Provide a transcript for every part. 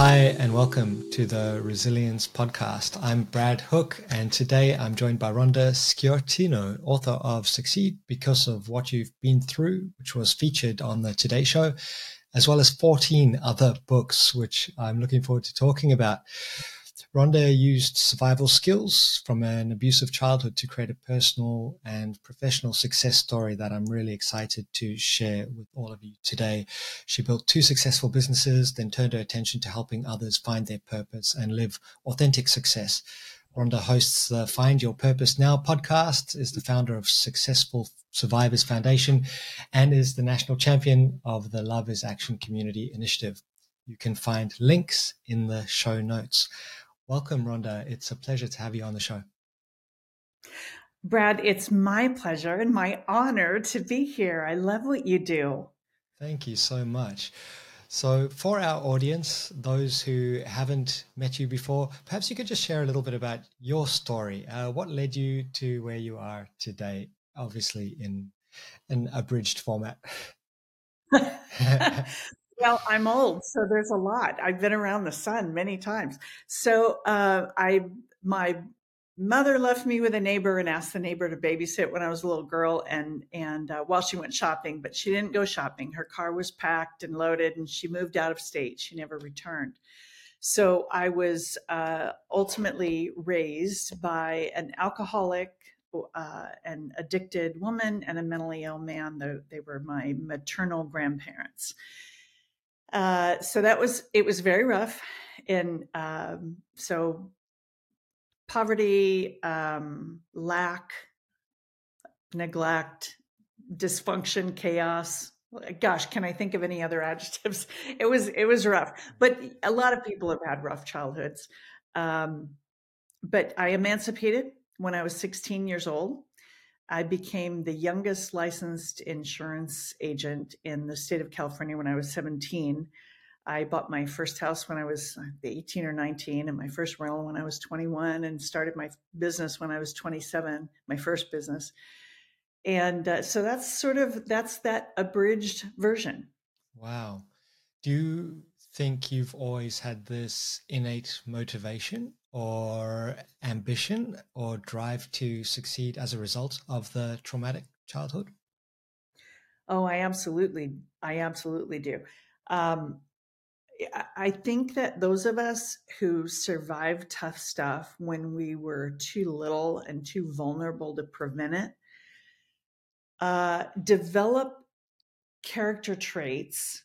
Hi, and welcome to the Resilience Podcast. I'm Brad Hook, and today I'm joined by Rhonda Sciortino, author of Succeed Because of What You've Been Through, which was featured on the Today Show, as well as 14 other books, which I'm looking forward to talking about. Rhonda used survival skills from an abusive childhood to create a personal and professional success story that I'm really excited to share with all of you today. She built two successful businesses, then turned her attention to helping others find their purpose and live authentic success. Rhonda hosts the Find Your Purpose Now podcast, is the founder of Successful Survivors Foundation, and is the national champion of the Love is Action Community Initiative. You can find links in the show notes. Welcome, Rhonda. It's a pleasure to have you on the show. Brad, it's my pleasure and my honor to be here. I love what you do. Thank you so much. So, for our audience, those who haven't met you before, perhaps you could just share a little bit about your story. Uh, what led you to where you are today, obviously in an abridged format? Well, I'm old, so there's a lot. I've been around the sun many times. So uh, I, my mother left me with a neighbor and asked the neighbor to babysit when I was a little girl, and and uh, while she went shopping, but she didn't go shopping. Her car was packed and loaded, and she moved out of state. She never returned. So I was uh, ultimately raised by an alcoholic, uh, an addicted woman, and a mentally ill man. They were my maternal grandparents. Uh, so that was it was very rough, and um, so poverty, um, lack, neglect, dysfunction, chaos. Gosh, can I think of any other adjectives? It was it was rough, but a lot of people have had rough childhoods. Um, but I emancipated when I was 16 years old. I became the youngest licensed insurance agent in the state of California when I was 17. I bought my first house when I was 18 or 19 and my first rental when I was 21 and started my business when I was 27, my first business. And uh, so that's sort of that's that abridged version. Wow. Do you think you've always had this innate motivation or ambition or drive to succeed as a result of the traumatic childhood? Oh, I absolutely, I absolutely do. Um, I think that those of us who survived tough stuff when we were too little and too vulnerable to prevent it uh, develop character traits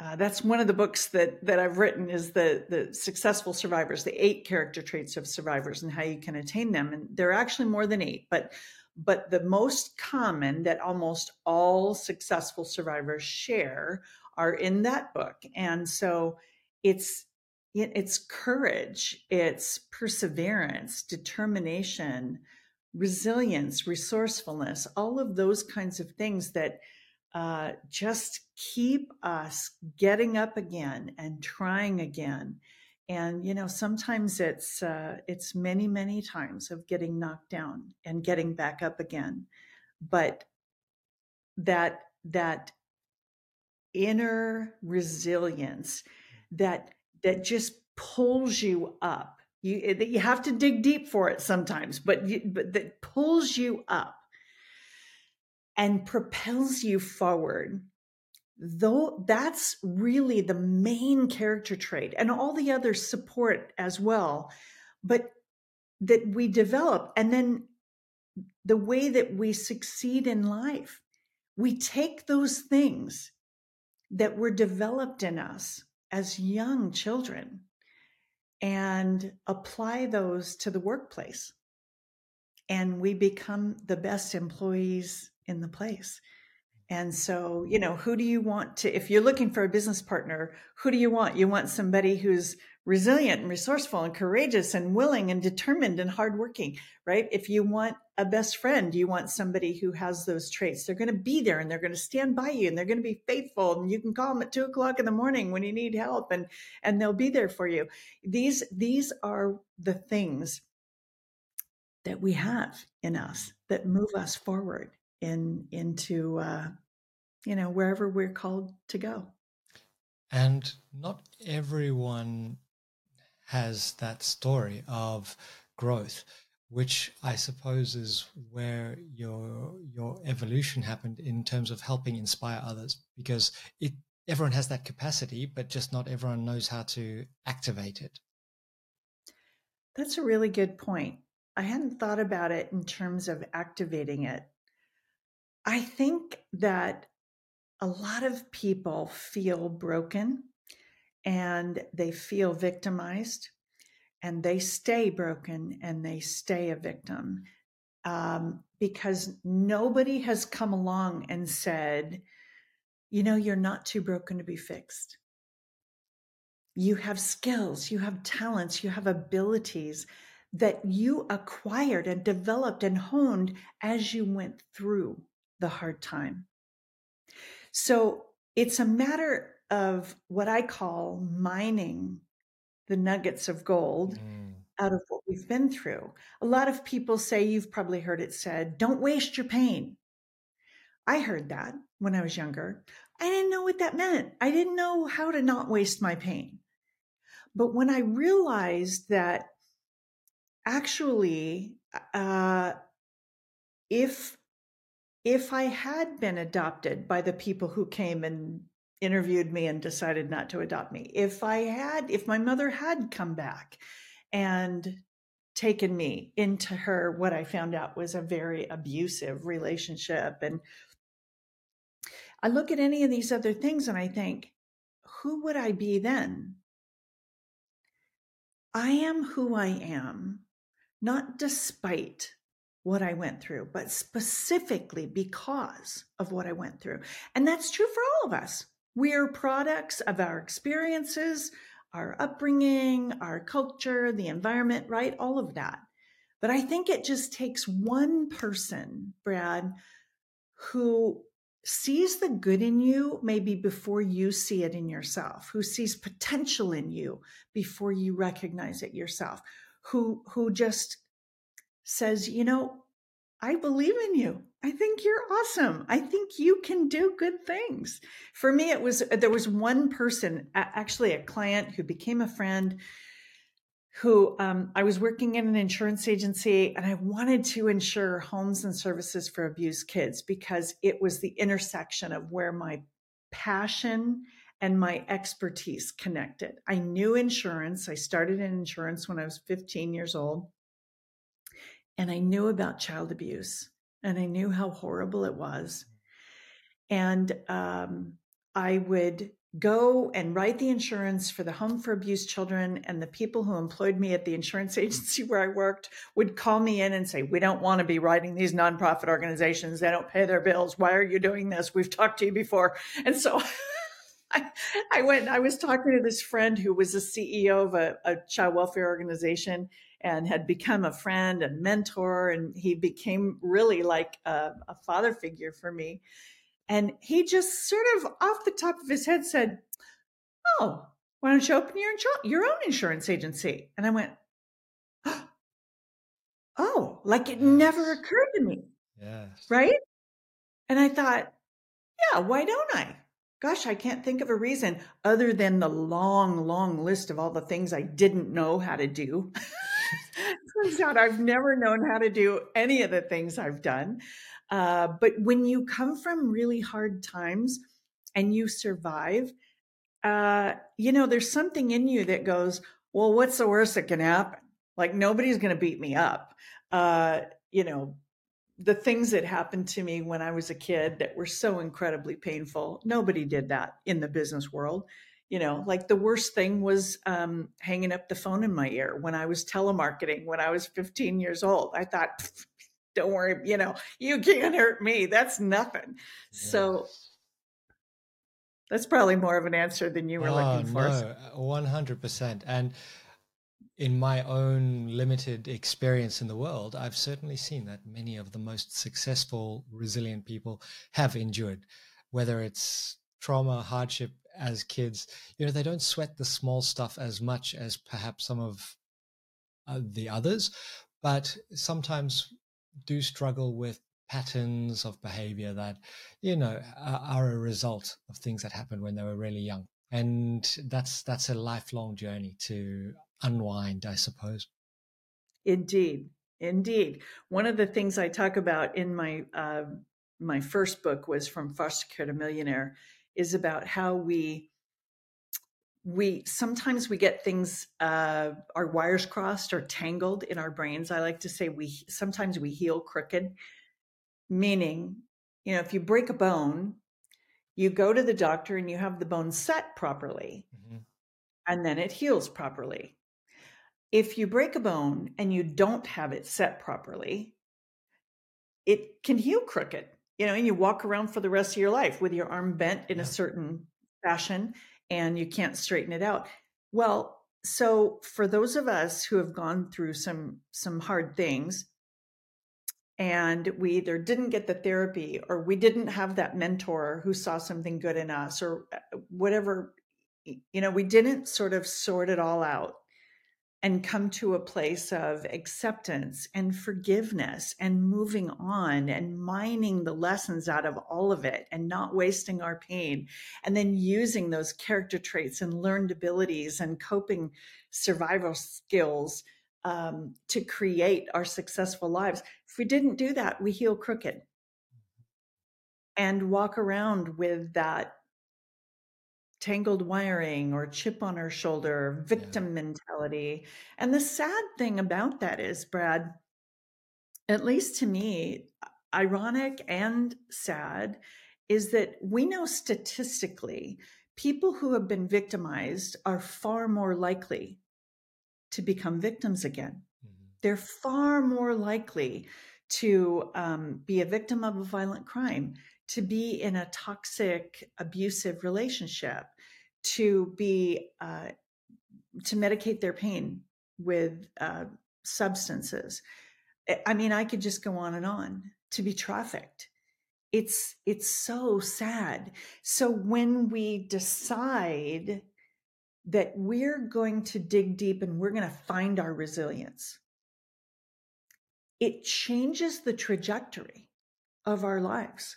uh, that's one of the books that that I've written is the the successful survivors, the eight character traits of survivors and how you can attain them. And there are actually more than eight, but but the most common that almost all successful survivors share are in that book. And so it's it's courage, it's perseverance, determination, resilience, resourcefulness, all of those kinds of things that uh, just keep us getting up again and trying again. And you know, sometimes it's uh, it's many many times of getting knocked down and getting back up again, but that that inner resilience that that just pulls you up. You that you have to dig deep for it sometimes, but you, but that pulls you up and propels you forward. Though that's really the main character trait and all the others support as well but that we develop and then the way that we succeed in life we take those things that were developed in us as young children and apply those to the workplace. And we become the best employees in the place. And so, you know, who do you want to, if you're looking for a business partner, who do you want? You want somebody who's resilient and resourceful and courageous and willing and determined and hardworking, right? If you want a best friend, you want somebody who has those traits. They're going to be there and they're going to stand by you and they're going to be faithful. And you can call them at two o'clock in the morning when you need help and, and they'll be there for you. These, these are the things that we have in us that move us forward in into uh, you know wherever we're called to go And not everyone has that story of growth, which I suppose is where your your evolution happened in terms of helping inspire others, because it everyone has that capacity, but just not everyone knows how to activate it. That's a really good point. I hadn't thought about it in terms of activating it. I think that a lot of people feel broken and they feel victimized and they stay broken and they stay a victim um, because nobody has come along and said, you know, you're not too broken to be fixed. You have skills, you have talents, you have abilities that you acquired and developed and honed as you went through the hard time. So it's a matter of what I call mining the nuggets of gold mm. out of what we've been through. A lot of people say, you've probably heard it said, don't waste your pain. I heard that when I was younger. I didn't know what that meant. I didn't know how to not waste my pain. But when I realized that actually, uh, if if I had been adopted by the people who came and interviewed me and decided not to adopt me, if I had, if my mother had come back and taken me into her, what I found out was a very abusive relationship. And I look at any of these other things and I think, who would I be then? I am who I am, not despite what I went through, but specifically because of what I went through. And that's true for all of us. We are products of our experiences, our upbringing, our culture, the environment, right? All of that. But I think it just takes one person, Brad, who sees the good in you maybe before you see it in yourself, who sees potential in you before you recognize it yourself, who who just says, you know, I believe in you. I think you're awesome. I think you can do good things. For me, it was there was one person, actually a client who became a friend who um, I was working in an insurance agency and I wanted to insure homes and services for abused kids because it was the intersection of where my passion and my expertise connected. I knew insurance. I started in insurance when I was 15 years old and I knew about child abuse and I knew how horrible it was. And um, I would go and write the insurance for the home for abused children. And the people who employed me at the insurance agency where I worked would call me in and say, We don't want to be writing these nonprofit organizations. They don't pay their bills. Why are you doing this? We've talked to you before. And so I, I went, I was talking to this friend who was the CEO of a, a child welfare organization and had become a friend and mentor. And he became really like a, a father figure for me. And he just sort of off the top of his head said, Oh, why don't you open your, your own insurance agency? And I went, Oh, oh like it yes. never occurred to me. Yes. Right. And I thought, yeah, why don't I? Gosh, I can't think of a reason other than the long, long list of all the things I didn't know how to do. Turns out I've never known how to do any of the things I've done. Uh, but when you come from really hard times and you survive, uh, you know, there's something in you that goes, well, what's the worst that can happen? Like nobody's going to beat me up. Uh, you know, the things that happened to me when I was a kid that were so incredibly painful, nobody did that in the business world you know like the worst thing was um, hanging up the phone in my ear when i was telemarketing when i was 15 years old. I thought don't worry you know you can't hurt me. That's nothing. Yes. so that's probably more of an answer than you were oh, looking for. no 100% and in my own limited experience in the world, I've certainly seen that many of the most successful, resilient people have endured, whether it's trauma, hardship, as kids, you know, they don't sweat the small stuff as much as perhaps some of uh, the others, but sometimes do struggle with patterns of behavior that, you know, are, a result of things that happened when they were really young. and that's that's a lifelong journey to unwind i suppose. Indeed. Indeed. One of the things i talk about in my uh, my first book was from foster care to millionaire is about how we we sometimes we get things uh, our wires crossed or tangled in our brains i like to say we sometimes we heal crooked. Meaning you know if you break a bone you go to the doctor and you have the bone set properly mm-hmm. and then it heals properly. If you break a bone and you don't have it set properly it can heal crooked you know and you walk around for the rest of your life with your arm bent in yeah. a certain fashion and you can't straighten it out well so for those of us who have gone through some some hard things and we either didn't get the therapy or we didn't have that mentor who saw something good in us or uh, whatever you know we didn't sort of sort it all out and come to a place of acceptance and forgiveness and moving on and mining the lessons out of all of it and not wasting our pain. And then using those character traits and learned abilities and coping survival skills um, to create our successful lives. If we didn't do that, we heal crooked. And walk around with that tangled wiring or chip on our shoulder, victim yeah. mentality. And the sad thing about that is, Brad, at least to me, ironic and sad, is that we know statistically people who have been victimized are far more likely to become victims again. Mm-hmm. They're far more likely to um, be a victim of a violent crime, to be in a toxic, abusive relationship, to be uh, to medicate their pain with uh, substances. I mean, I could just go on and on. To be trafficked, it's it's so sad. So when we decide that we're going to dig deep and we're going to find our resilience. It changes the trajectory of our lives.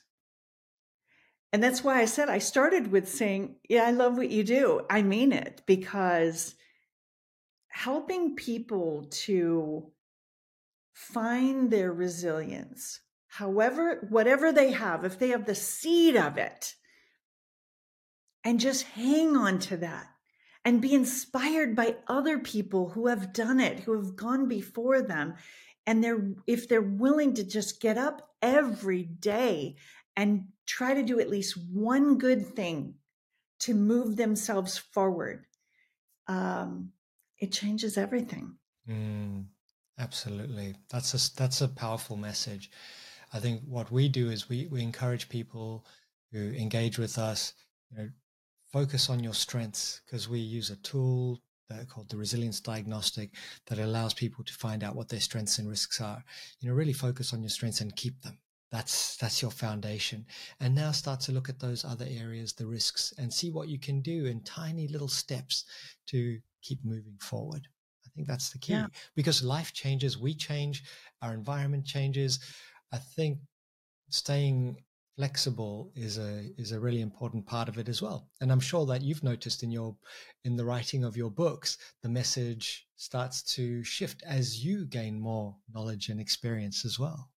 And that's why I said I started with saying, Yeah, I love what you do. I mean it because helping people to find their resilience, however, whatever they have, if they have the seed of it, and just hang on to that and be inspired by other people who have done it, who have gone before them. And they're, if they're willing to just get up every day and try to do at least one good thing to move themselves forward, um, it changes everything. Mm, absolutely. That's a, that's a powerful message. I think what we do is we, we encourage people who engage with us, you know, focus on your strengths because we use a tool called the resilience diagnostic that allows people to find out what their strengths and risks are. You know, really focus on your strengths and keep them. That's that's your foundation. And now start to look at those other areas, the risks, and see what you can do in tiny little steps to keep moving forward. I think that's the key yeah. because life changes, we change, our environment changes. I think staying flexible is a is a really important part of it as well. And i'm sure that you've noticed in your in the writing of your books the message starts to shift as you gain more knowledge and experience as well.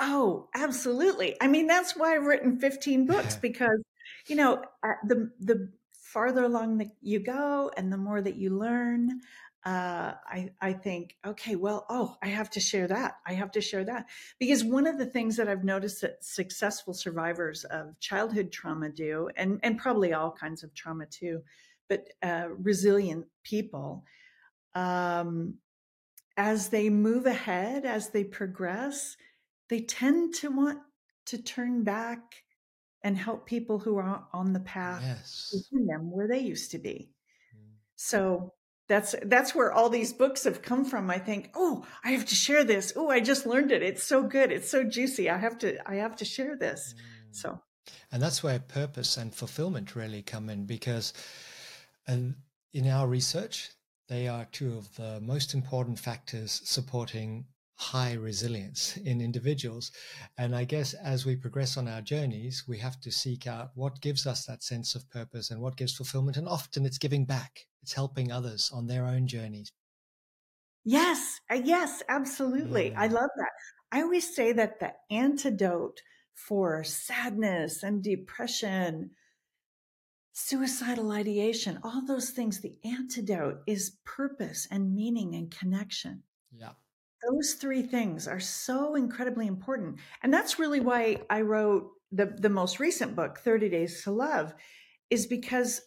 Oh absolutely. I mean that's why i've written 15 books because you know uh, the the farther along that you go and the more that you learn uh, I, I think, okay, well, oh, I have to share that. I have to share that. Because one of the things that I've noticed that successful survivors of childhood trauma do, and, and probably all kinds of trauma too, but uh, resilient people, um, as they move ahead, as they progress, they tend to want to turn back and help people who are on the path yes. them where they used to be. Mm. So that's that's where all these books have come from. I think oh i have to share this. Oh i just learned it. It's so good. It's so juicy. I have to i have to share this. Mm. so. And that's where purpose and fulfillment really come in because and in our research they are two of the most important factors supporting high resilience in individuals. And I guess as we progress on our journeys, we have to seek out what gives us that sense of purpose and what gives fulfillment. And often it's giving back, it's helping others on their own journeys. Yes, uh, yes, absolutely. I love that. I always say that the antidote for sadness and depression, suicidal ideation, all those things, the antidote is purpose and meaning and connection. Yeah those three things are so incredibly important. And that's really why I wrote the, the most recent book, 30 Days to Love, is because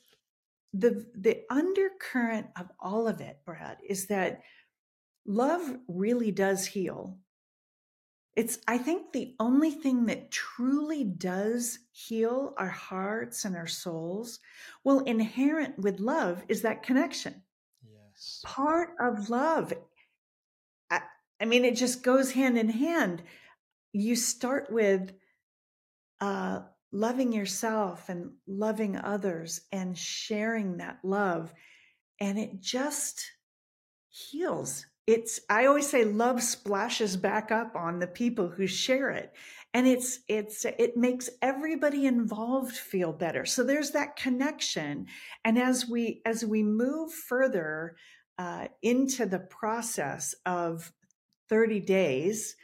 the the undercurrent of all of it, Brad, is that love really does heal. It's, I think, the only thing that truly does heal our hearts and our souls. Well, inherent with love is that connection. Yes. Part of love I mean, it just goes hand in hand. You start with uh, loving yourself and loving others and sharing that love, and it just heals. It's I always say love splashes back up on the people who share it and it's it's it makes everybody involved feel better so there's that connection and as we as we move further uh, into the process of 30 days.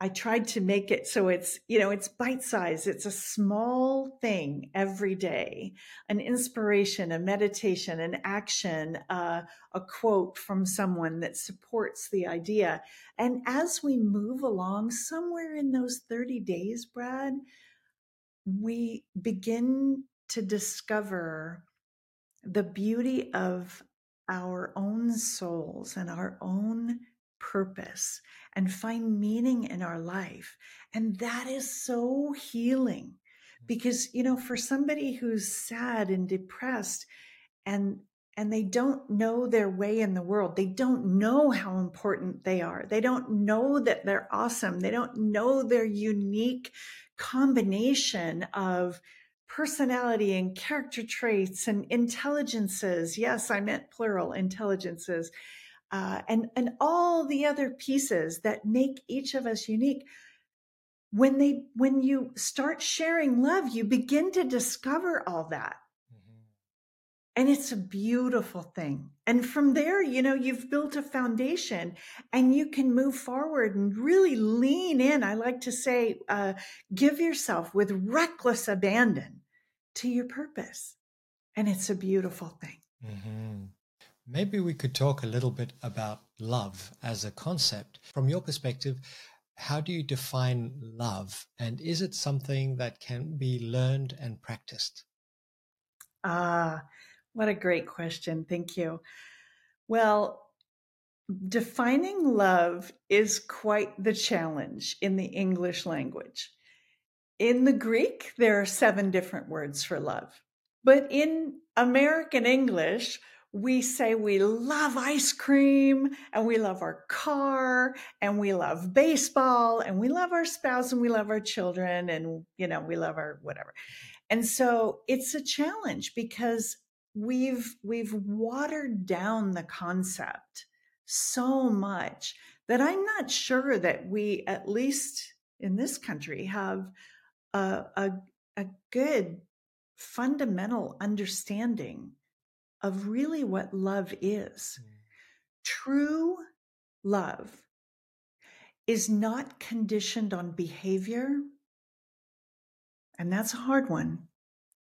I tried to make it so it's, you know, it's bite size. It's a small thing every day, an inspiration, a meditation, an action, uh, a quote from someone that supports the idea. And as we move along, somewhere in those 30 days, Brad, we begin to discover the beauty of our own souls and our own purpose and find meaning in our life. And that is so healing because, you know, for somebody who's sad and depressed and and they don't know their way in the world. They don't know how important they are. They don't know that they're awesome. They don't know their unique combination of personality and character traits and intelligences. Yes, I meant plural intelligences uh, and and all the other pieces that make each of us unique. When they when you start sharing love you begin to discover all that. Mm-hmm. and it's a beautiful thing. And from there you know you've built a foundation and you can move forward and really lean in. I like to say uh, give yourself with reckless abandon to your purpose. And it's a beautiful thing. Mm-hmm. Maybe we could talk a little bit about love as a concept. From your perspective, how do you define love? And is it something that can be learned and practiced? Ah, what a great question. Thank you. Well, defining love is quite the challenge in the English language. In the Greek, there are seven different words for love. But in American English, we say we love ice cream and we love our car and we love baseball and we love our spouse and we love our children and you know we love our whatever. And so it's a challenge because we've we've watered down the concept so much that i'm not sure that we at least in this country have a, a, a good fundamental understanding of really what love is. Mm. True love is not conditioned on behavior. And that's a hard one,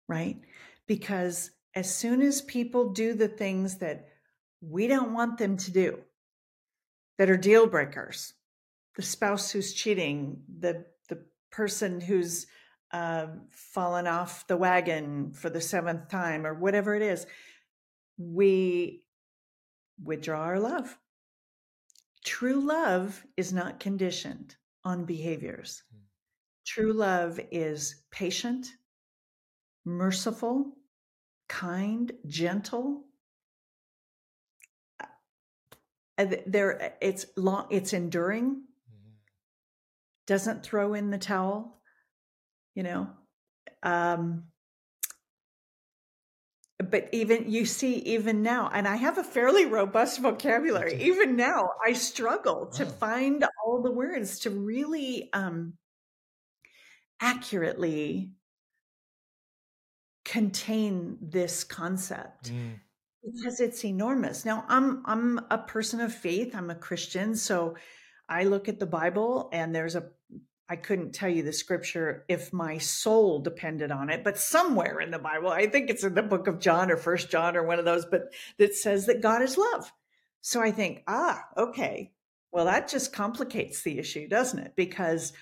right? Because as soon as people do the things that we don't want them to do, that are deal breakers, the spouse who's cheating, the, the person who's uh, fallen off the wagon for the seventh time, or whatever it is, we withdraw our love. True love is not conditioned on behaviors. Hmm. True love is patient, merciful, kind, gentle. Uh, there, it's long. It's enduring. Mm-hmm. Doesn't throw in the towel. You know, um, but even you see even now and i have a fairly robust vocabulary. Even now i struggle to find all the words to really um accurately contain this concept mm. because it's enormous. Now i'm i'm a person of faith. I'm a christian so i look at the bible and there's a I couldn't tell you the scripture if my soul depended on it, but somewhere in the Bible, I think it's in the book of John or First John or one of those, but that says that God is love. So I think, ah, okay, well, that just complicates the issue, doesn't it? Because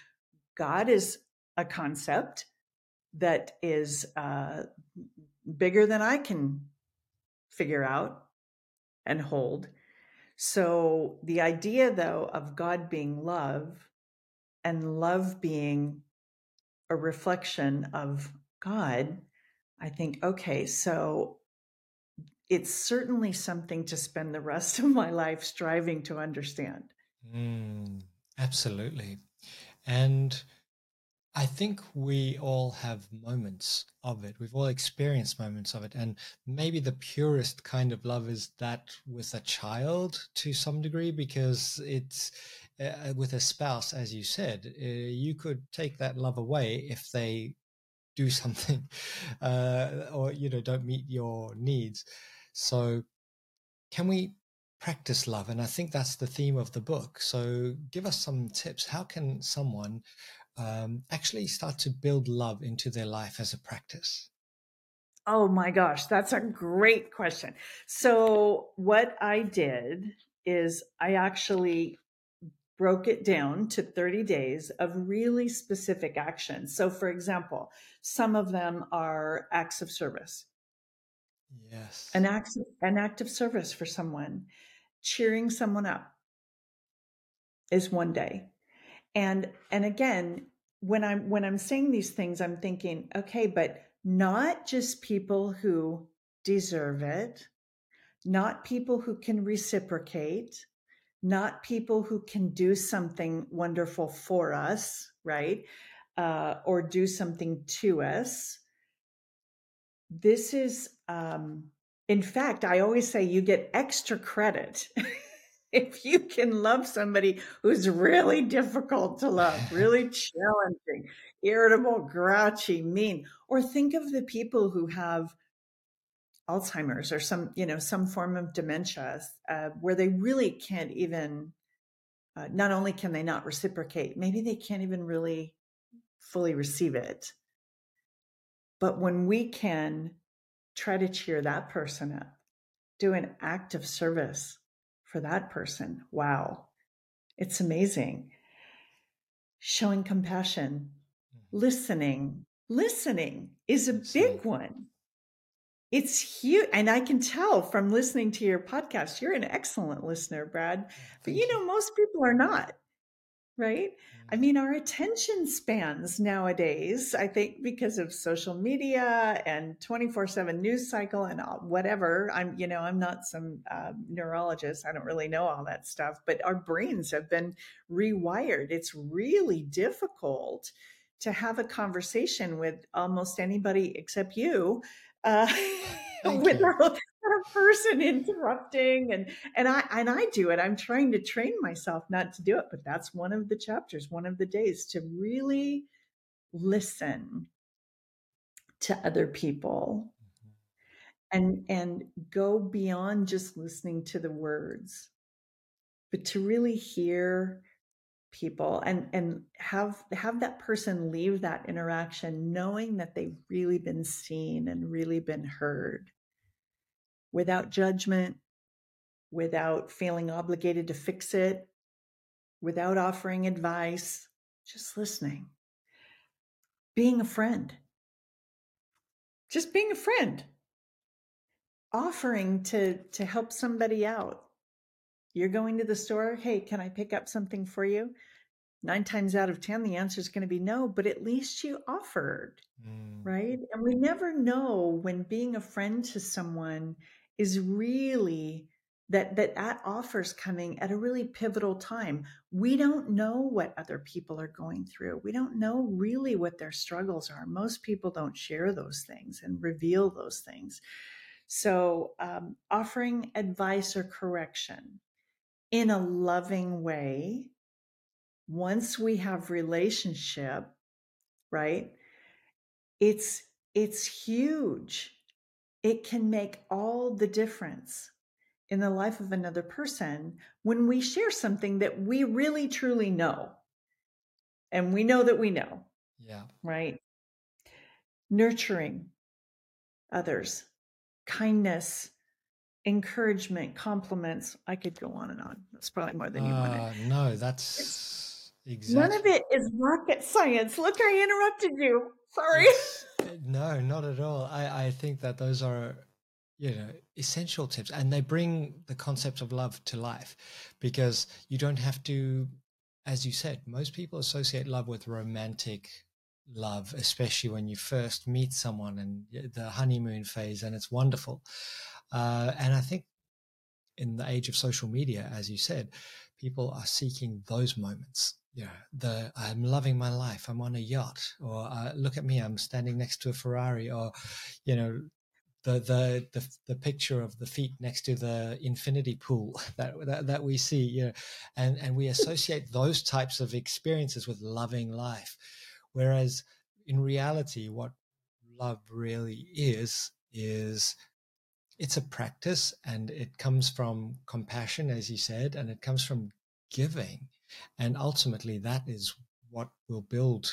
God is a concept that is uh, bigger than I can figure out and hold. So the idea, though, of God being love and love being a reflection of God, I think, okay, so it's certainly something to spend the rest of my life striving to understand. Mm, absolutely. And I think we all have moments of it. We've all experienced moments of it. And maybe the purest kind of love is that with a child to some degree, because it's uh, with a spouse, as you said, uh, you could take that love away if they do something uh, or, you know, don't meet your needs. So, can we practice love? And I think that's the theme of the book. So, give us some tips. How can someone um, actually start to build love into their life as a practice? Oh my gosh, that's a great question. So, what I did is I actually broke it down to 30 days of really specific actions. So, for example, some of them are acts of service. Yes. An act, an act of service for someone, cheering someone up is one day. And and again, when I'm when I'm saying these things, I'm thinking, okay, but not just people who deserve it, not people who can reciprocate, not people who can do something wonderful for us, right? Uh, or do something to us. This is, um, in fact, I always say you get extra credit if you can love somebody who's really difficult to love, really challenging, irritable, grouchy, mean, or think of the people who have Alzheimer's or some, you know, some form of dementia uh, where they really can't even, uh, not only can they not reciprocate, maybe they can't even really fully receive it. But when we can try to cheer that person up, do an act of service for that person, wow, it's amazing. Showing compassion, mm-hmm. listening, listening is a big one it's huge. And I can tell from listening to your podcast, you're an excellent listener, Brad. But you know, most people are not, right? I mm-hmm. mean, our attention spans nowadays, I think because of social media and 24 seven news cycle and whatever, I'm, you know, I'm not some uh, neurologist. I don't really know all that stuff, but our brains have been rewired. It's really difficult to have a conversation with almost anybody except you uh, without a person interrupting and and I and I do it. I'm trying to train myself not to do it, but that's one of the chapters, one of the days to really listen to other people mm-hmm. and and go beyond just listening to the words but to really hear people and and have have that person leave that interaction knowing that they've really been seen and really been heard without judgment without feeling obligated to fix it without offering advice just listening. Being a friend. Just being a friend. Offering to to help somebody out you're going to the store. Hey, can I pick up something for you? Nine times out of 10, the answer is going to be no, but at least you offered, mm. right? And we never know when being a friend to someone is really that that that offers coming at a really pivotal time we don't know what other people are going through we don't know really what their struggles are most people don't share those things and reveal those things So, um, offering advice or correction in a loving way, once we have relationship, right? It's it's huge. It can make all the difference in the life of another person when we share something that we really truly know. And we know that we know. Yeah. Right? Nurturing others, kindness, encouragement, compliments. I could go on and on. That's probably more than you uh, wanted. No, that's exactly. None of it is rocket science. Look, I interrupted you. Sorry. no, not at all. I, I think that those are you know essential tips and they bring the concept of love to life because you don't have to as you said most people associate love with romantic love especially when you first meet someone and the honeymoon phase and it's wonderful uh, and i think in the age of social media as you said people are seeking those moments yeah the i'm loving my life i'm on a yacht or uh, look at me i'm standing next to a ferrari or you know the, the the the picture of the feet next to the infinity pool that that, that we see you know and and we associate those types of experiences with loving life. Whereas in reality what love really is is it's a practice and it comes from compassion as you said and it comes from giving. And ultimately that is what will build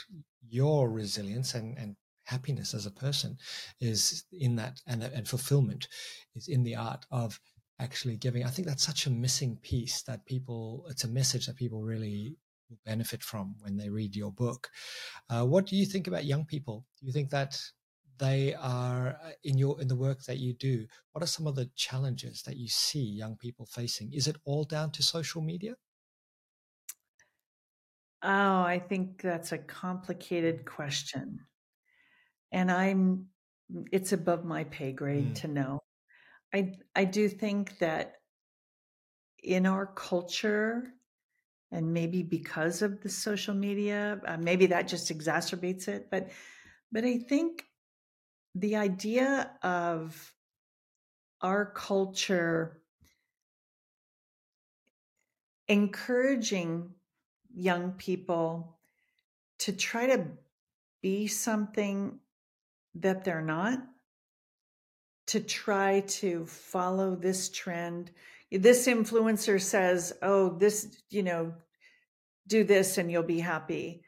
your resilience and, and happiness as a person is in that and, and fulfillment is in the art of actually giving. I think that's such a missing piece that people it's a message that people really will benefit from when they read your book. Uh, what do you think about young people? Do you think that they are uh, in your in the work that you do what are some of the challenges that you see young people facing is it all down to social media oh i think that's a complicated question and I'm it's above my pay grade mm. to know. I I do think that in our culture and maybe because of the social media, uh, maybe that just exacerbates it, but but I think the idea of our culture encouraging young people to try to be something that they're not to try to follow this trend. This influencer says oh this you know do this and you'll be happy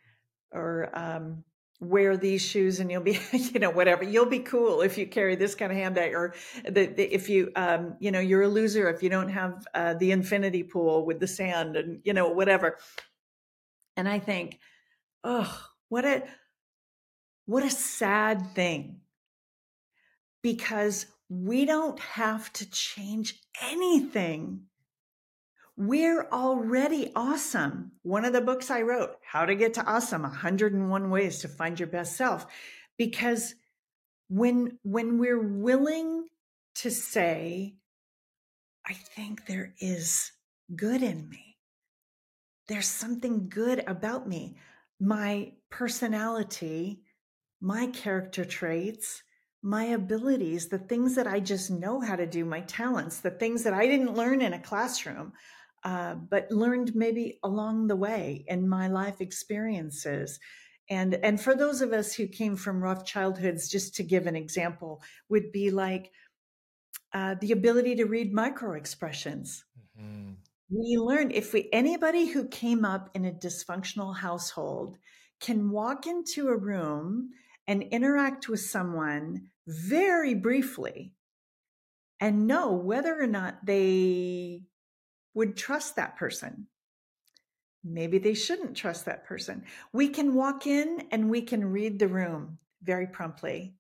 or um, wear these shoes and you'll be you know whatever you'll be cool if you carry this kind of handbag or the, the, if you um, you know you're a loser if you don't have uh, the infinity pool with the sand and you know whatever and i think oh what a what a sad thing. Because we don't have to change anything. We're already awesome. One of the books I wrote, How to Get to Awesome 101 Ways to Find Your Best Self. Because when, when we're willing to say, I think there is good in me, there's something good about me, my personality my character traits, my abilities, the things that I just know how to do, my talents, the things that I didn't learn in a classroom, uh, but learned maybe along the way in my life experiences. And, and for those of us who came from rough childhoods, just to give an example, would be like uh, the ability to read micro expressions. Mm-hmm. We learned if we anybody who came up in a dysfunctional household can walk into a room and interact with someone very briefly and know whether or not they would trust that person. Maybe they shouldn't trust that person. We can walk in and we can read the room very promptly.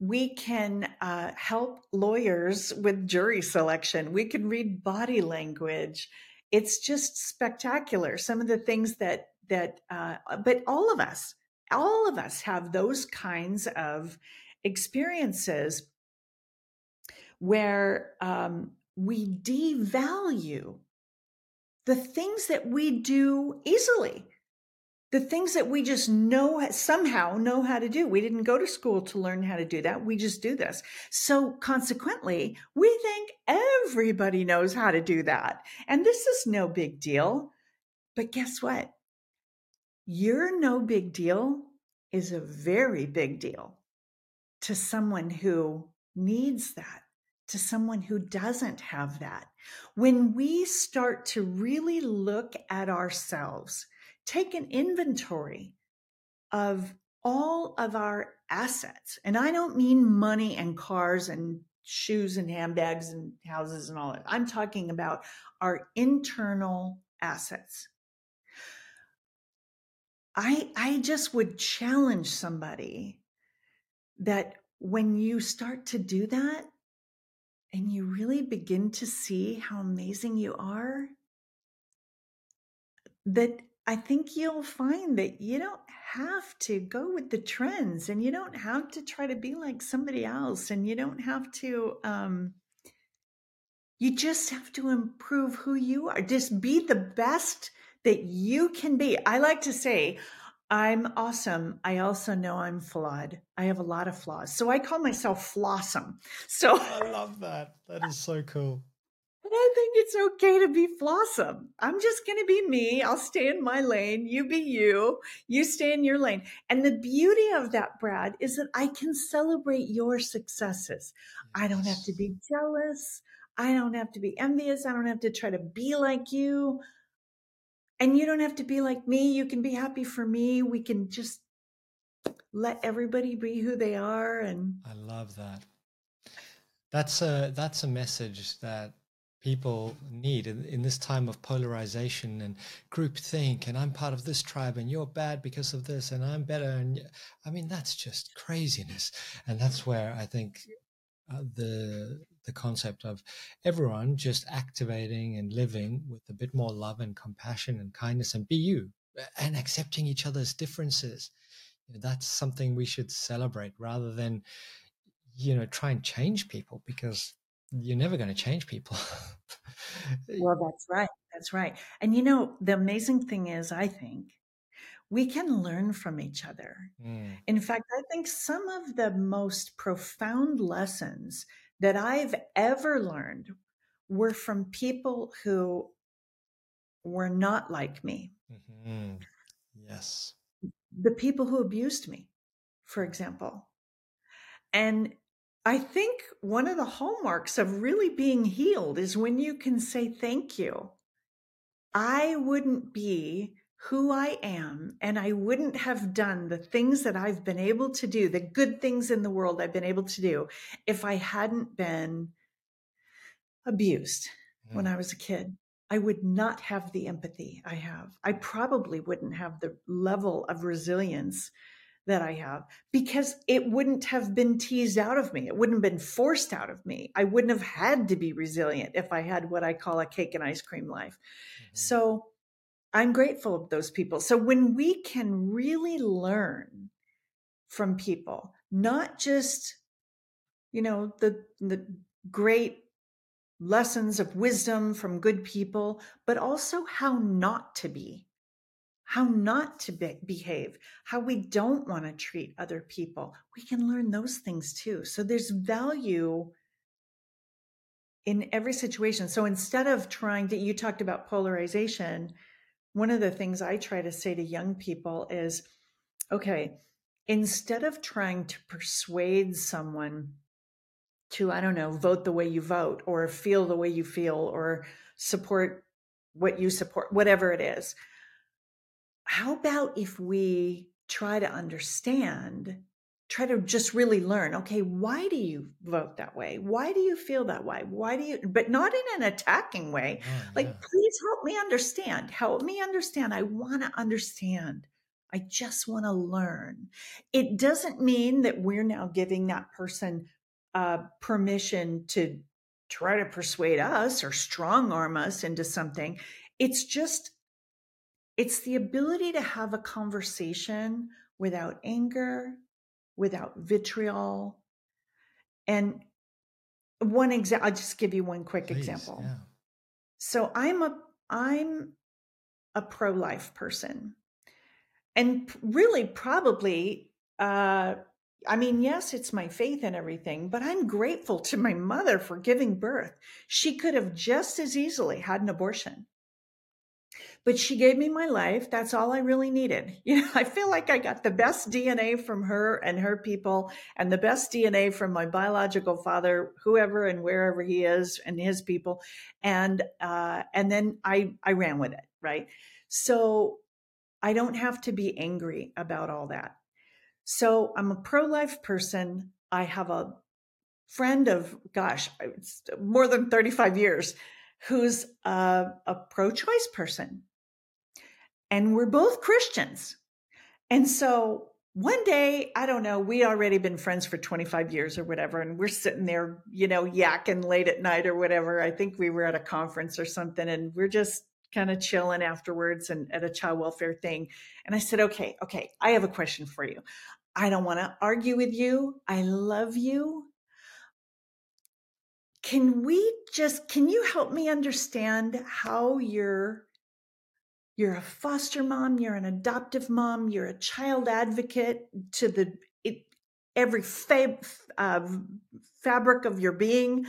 We can uh, help lawyers with jury selection. We can read body language. It's just spectacular. Some of the things that that, uh, but all of us, all of us have those kinds of experiences where um, we devalue the things that we do easily the things that we just know somehow know how to do. We didn't go to school to learn how to do that. We just do this. So consequently, we think everybody knows how to do that. And this is no big deal. But guess what? Your no big deal is a very big deal to someone who needs that, to someone who doesn't have that. When we start to really look at ourselves, take an inventory of all of our assets. And I don't mean money and cars and shoes and handbags and houses and all that. I'm talking about our internal assets. I I just would challenge somebody that when you start to do that and you really begin to see how amazing you are that I think you'll find that you don't have to go with the trends and you don't have to try to be like somebody else and you don't have to um you just have to improve who you are. Just be the best that you can be. I like to say, I'm awesome. I also know I'm flawed. I have a lot of flaws. So I call myself Flawsome. So I love that. That is so cool. I think it's okay to be flawsome. I'm just going to be me. I'll stay in my lane. You be you. You stay in your lane. And the beauty of that, Brad, is that I can celebrate your successes. I don't have to be jealous. I don't have to be envious. I don't have to try to be like you. And you don't have to be like me. You can be happy for me. We can just let everybody be who they are and I love that. That's a that's a message that people need in, in, this time of polarization and groupthink and i'm part of this tribe and you're bad because of this and i'm better and i mean that's just craziness and that's where i think uh, the the concept of everyone just activating and living with a bit more love and compassion and kindness and be you and accepting each other's differences you know, that's something we should celebrate rather than you know try and change people because you're never going to change people. well, that's right. That's right. And you know, the amazing thing is, I think we can learn from each other. Mm. In fact, I think some of the most profound lessons that I've ever learned were from people who were not like me. Mm-hmm. Yes. The people who abused me, for example. And I think one of the hallmarks of really being healed is when you can say thank you. I wouldn't be who I am, and I wouldn't have done the things that I've been able to do, the good things in the world I've been able to do, if I hadn't been abused mm. when I was a kid. I would not have the empathy I have. I probably wouldn't have the level of resilience that I have because it wouldn't have been teased out of me. It wouldn't have been forced out of me. I wouldn't have had to be resilient if I had what I call a cake and ice cream life. Mm-hmm. So I'm grateful of those people. So when we can really learn from people, not just, you know, the, the great lessons of wisdom from good people, but also how not to be how not to be- behave, how we don't want to treat other people. We can learn those things too. So there's value in every situation. So instead of trying to, you talked about polarization. One of the things I try to say to young people is okay, instead of trying to persuade someone to, I don't know, vote the way you vote or feel the way you feel or support what you support, whatever it is how about if we try to understand try to just really learn okay why do you vote that way? Why do you feel that way? Why do you but not in an attacking way. Oh, like yeah. please help me understand. Help me understand. I want to understand. I just want to learn. It doesn't mean that we're now giving that person uh, permission to try to persuade us or strong arm us into something. It's just it's the ability to have a conversation without anger, without vitriol. And one example, I'll just give you one quick Please, example. Yeah. So I'm a I'm a pro-life person. and really probably uh I mean, yes, it's my faith and everything, but I'm grateful to my mother for giving birth. She could have just as easily had an abortion. But she gave me my life. That's all I really needed. You know, I feel like I got the best DNA from her and her people and the best DNA from my biological father, whoever and wherever he is and his people. And uh and then I I ran with it, right? So I don't have to be angry about all that. So I'm a pro life person. I have a friend of, gosh, more than 35 years who's a, a pro choice person. And we're both Christians. And so one day, I don't know, we already been friends for 25 years or whatever, and we're sitting there, you know, yakking late at night or whatever. I think we were at a conference or something, and we're just kind of chilling afterwards and at a child welfare thing. And I said, okay, okay, I have a question for you. I don't want to argue with you. I love you. Can we just, can you help me understand how you're, you're a foster mom, you're an adoptive mom, you're a child advocate to the, it, every fab, uh, fabric of your being.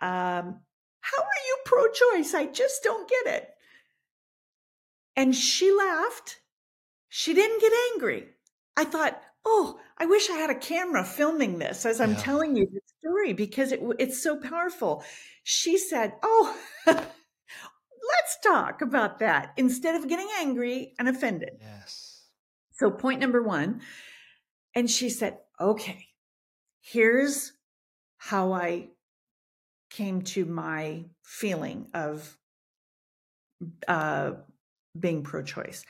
Um, how are you pro choice? I just don't get it. And she laughed. She didn't get angry. I thought, oh, I wish I had a camera filming this as I'm yeah. telling you the story because it, it's so powerful. She said, oh, let's talk about that instead of getting angry and offended. Yes. So, point number one. And she said, okay, here's how I came to my feeling of uh, being pro choice.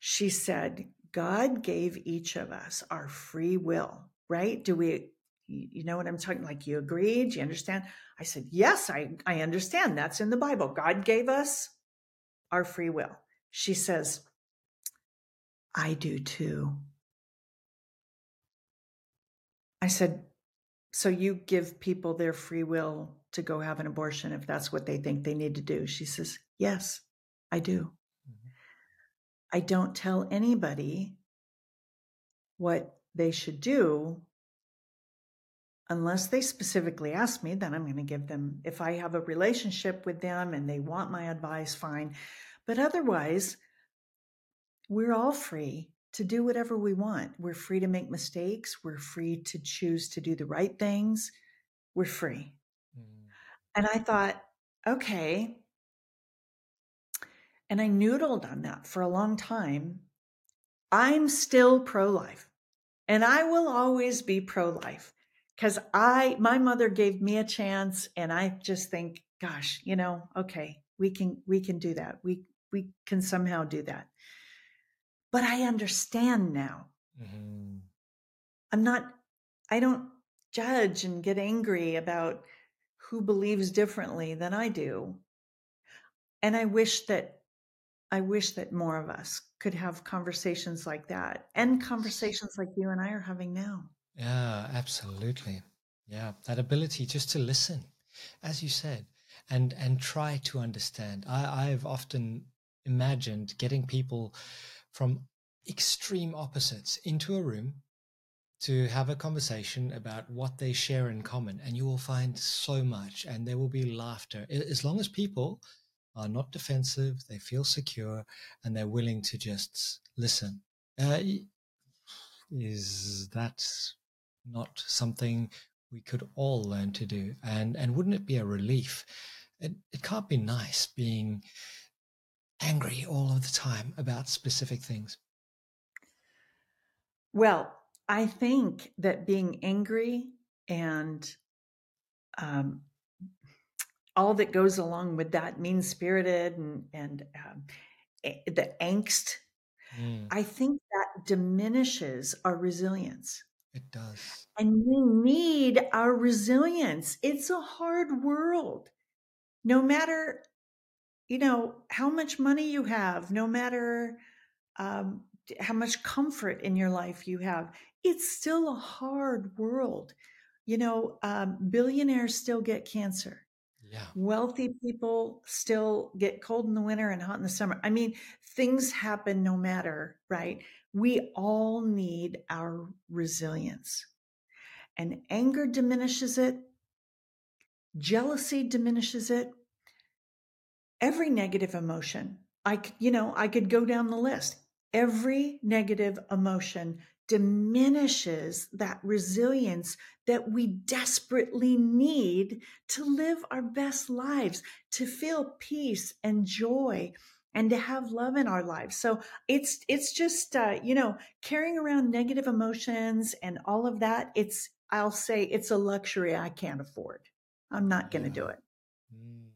She said, God gave each of us our free will, right? Do we, you know what I'm talking like? You agreed? Do you understand? I said, yes, I, I understand. That's in the Bible. God gave us our free will. She says, I do too. I said, so you give people their free will to go have an abortion if that's what they think they need to do? She says, yes, I do. Mm-hmm. I don't tell anybody what they should do unless they specifically ask me then i'm going to give them if i have a relationship with them and they want my advice fine. But otherwise we're all free to do whatever we want. We're free to make mistakes. We're free to choose to do the right things. We're free. Mm. and i thought okay. And I noodled on that for a long time. I'm still pro life and I will always be pro life because I, my mother gave me a chance and I just think, gosh, you know, okay, we can, we can do that. We, we can somehow do that. But I understand now. Mm-hmm. I'm not, I don't judge and get angry about who believes differently than I do. And I wish that I wish that more of us could have conversations like that and conversations like you and I are having now. Yeah, absolutely. Yeah, that ability just to listen, as you said, and and try to understand. I, I've often imagined getting people from extreme opposites into a room to have a conversation about what they share in common, and you will find so much, and there will be laughter as long as people are not defensive, they feel secure, and they're willing to just listen. Uh, is that not something we could all learn to do? And and wouldn't it be a relief? It, it can't be nice being angry all of the time about specific things. Well, I think that being angry and um, all that goes along with that mean spirited and and um, the angst mm. i think that diminishes our resilience it does and we need our resilience it's a hard world no matter you know how much money you have no matter um, how much comfort in your life you have it's still a hard world you know um, billionaires still get cancer Yeah. Wealthy people still get cold in the winter and hot in the summer. I mean, things happen no matter, right? We all need our resilience. And anger diminishes it, jealousy diminishes it, every negative emotion. I you know, I could go down the list. Every negative emotion diminishes that resilience that we desperately need to live our best lives, to feel peace and joy and to have love in our lives. So it's it's just uh, you know carrying around negative emotions and all of that. It's I'll say it's a luxury I can't afford. I'm not going to yeah. do it. Mm.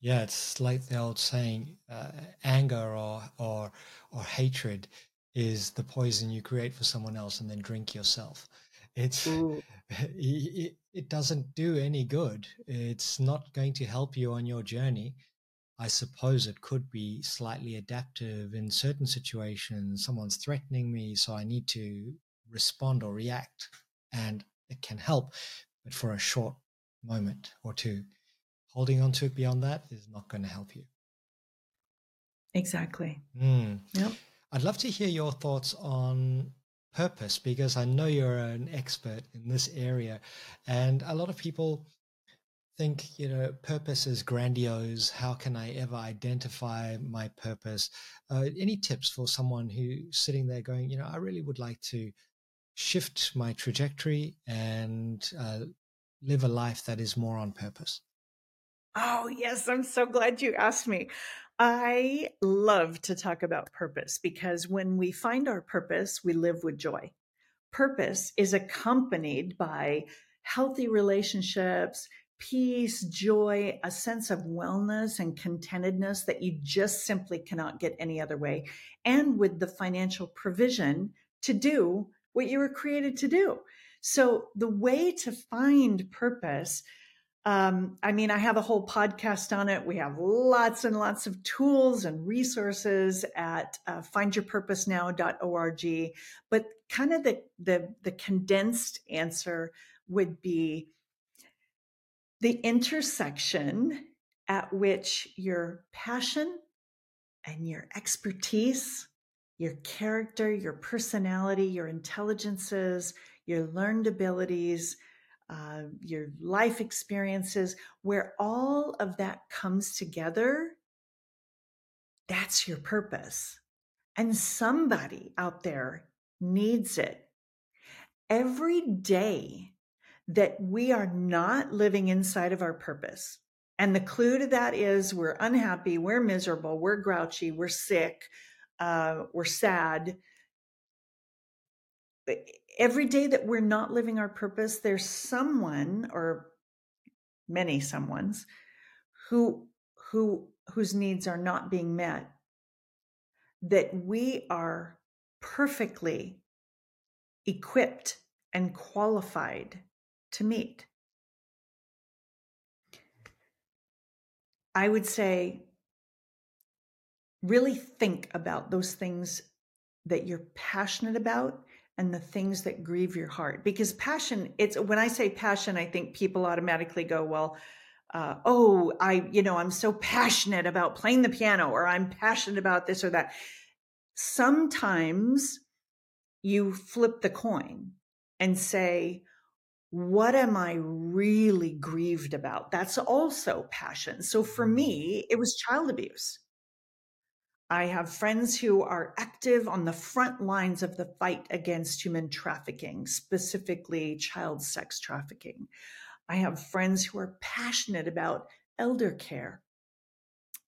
Yeah, it's like the old saying: uh, anger or or or hatred is the poison you create for someone else and then drink yourself. It's it, it doesn't do any good. It's not going to help you on your journey. I suppose it could be slightly adaptive in certain situations. Someone's threatening me, so I need to respond or react, and it can help, but for a short moment or two. Holding on to it beyond that is not going to help you. Exactly. Mm. Yep. I'd love to hear your thoughts on purpose because I know you're an expert in this area. And a lot of people think, you know, purpose is grandiose. How can I ever identify my purpose? Uh, any tips for someone who's sitting there going, you know, I really would like to shift my trajectory and uh, live a life that is more on purpose? Oh, yes. I'm so glad you asked me. I love to talk about purpose because when we find our purpose, we live with joy. Purpose is accompanied by healthy relationships, peace, joy, a sense of wellness and contentedness that you just simply cannot get any other way, and with the financial provision to do what you were created to do. So, the way to find purpose um, I mean, I have a whole podcast on it. We have lots and lots of tools and resources at uh, findyourpurposenow.org. But kind of the, the, the condensed answer would be the intersection at which your passion and your expertise, your character, your personality, your intelligences, your learned abilities, uh, your life experiences, where all of that comes together, that's your purpose. And somebody out there needs it. Every day that we are not living inside of our purpose, and the clue to that is we're unhappy, we're miserable, we're grouchy, we're sick, uh, we're sad. Every day that we're not living our purpose, there's someone or many someones who who whose needs are not being met that we are perfectly equipped and qualified to meet. I would say really think about those things that you're passionate about and the things that grieve your heart because passion it's when i say passion i think people automatically go well uh, oh i you know i'm so passionate about playing the piano or i'm passionate about this or that sometimes you flip the coin and say what am i really grieved about that's also passion so for mm-hmm. me it was child abuse I have friends who are active on the front lines of the fight against human trafficking, specifically child sex trafficking. I have friends who are passionate about elder care,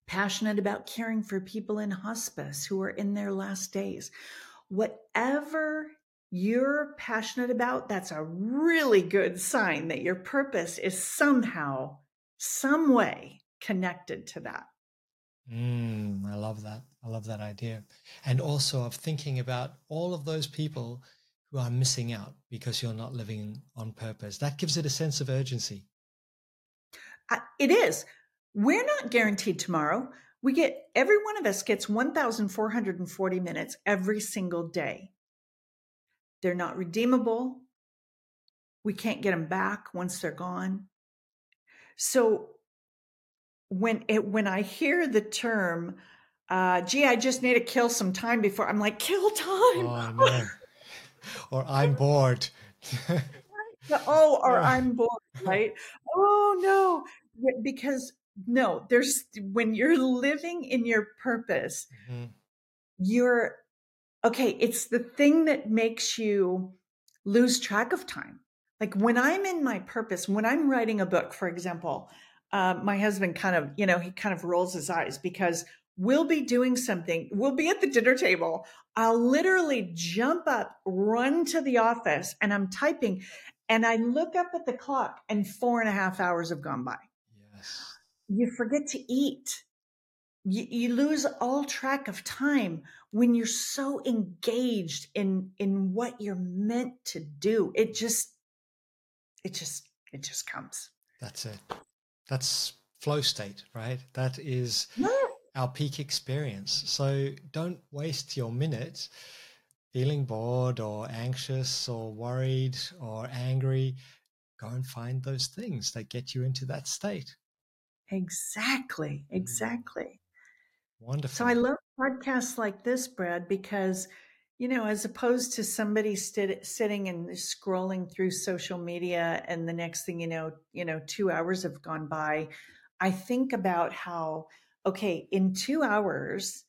passionate about caring for people in hospice who are in their last days. Whatever you're passionate about, that's a really good sign that your purpose is somehow, some way connected to that. Mm, I love that. I love that idea. And also of thinking about all of those people who are missing out because you're not living on purpose. That gives it a sense of urgency. Uh, it is. We're not guaranteed tomorrow. We get, every one of us gets 1,440 minutes every single day. They're not redeemable. We can't get them back once they're gone. So when it when I hear the term, uh, "Gee, I just need to kill some time before," I'm like, "Kill time!" Oh, no. or I'm bored. oh, or I'm bored, right? Oh no, because no, there's when you're living in your purpose, mm-hmm. you're okay. It's the thing that makes you lose track of time. Like when I'm in my purpose, when I'm writing a book, for example, uh, my husband kind of, you know, he kind of rolls his eyes because we'll be doing something. We'll be at the dinner table. I'll literally jump up, run to the office, and I'm typing. And I look up at the clock, and four and a half hours have gone by. Yes. You forget to eat. You, you lose all track of time when you're so engaged in in what you're meant to do. It just, it just, it just comes. That's it. That's flow state, right? That is yeah. our peak experience. So don't waste your minutes feeling bored or anxious or worried or angry. Go and find those things that get you into that state. Exactly. Mm. Exactly. Wonderful. So I love podcasts like this, Brad, because you know, as opposed to somebody st- sitting and scrolling through social media, and the next thing you know, you know, two hours have gone by. I think about how, okay, in two hours,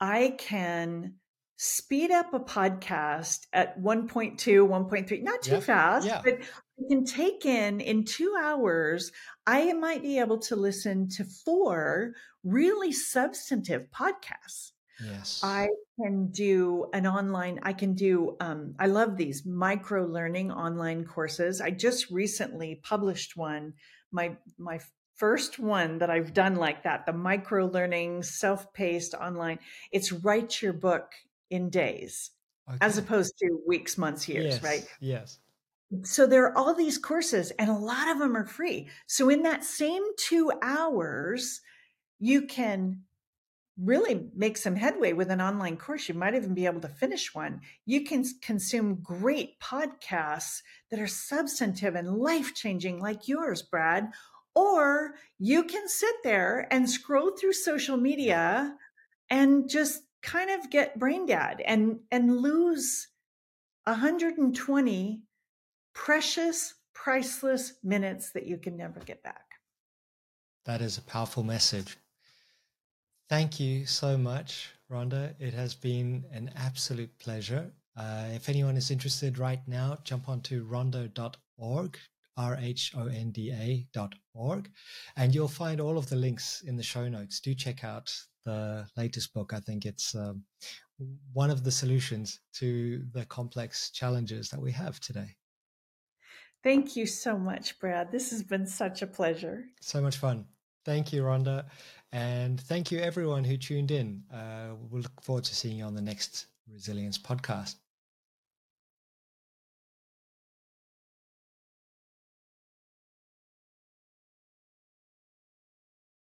I can speed up a podcast at 1.2, 1.3, not too yeah. fast, yeah. but can take in in two hours, I might be able to listen to four really substantive podcasts. Yes. I can do an online, I can do, um, I love these micro learning online courses. I just recently published one, my, my first one that I've done like that, the micro learning, self paced online. It's write your book in days okay. as opposed to weeks, months, years, yes. right? Yes. So there are all these courses and a lot of them are free. So in that same two hours, you can really make some headway with an online course. You might even be able to finish one. You can consume great podcasts that are substantive and life changing, like yours, Brad. Or you can sit there and scroll through social media and just kind of get brain dead and, and lose 120 precious, priceless minutes that you can never get back. That is a powerful message. Thank you so much, Rhonda. It has been an absolute pleasure. Uh, if anyone is interested right now, jump onto rhonda.org, R H O N D A dot org, and you'll find all of the links in the show notes. Do check out the latest book. I think it's um, one of the solutions to the complex challenges that we have today. Thank you so much, Brad. This has been such a pleasure. So much fun. Thank you, Rhonda. And thank you, everyone who tuned in. Uh, we'll look forward to seeing you on the next Resilience podcast.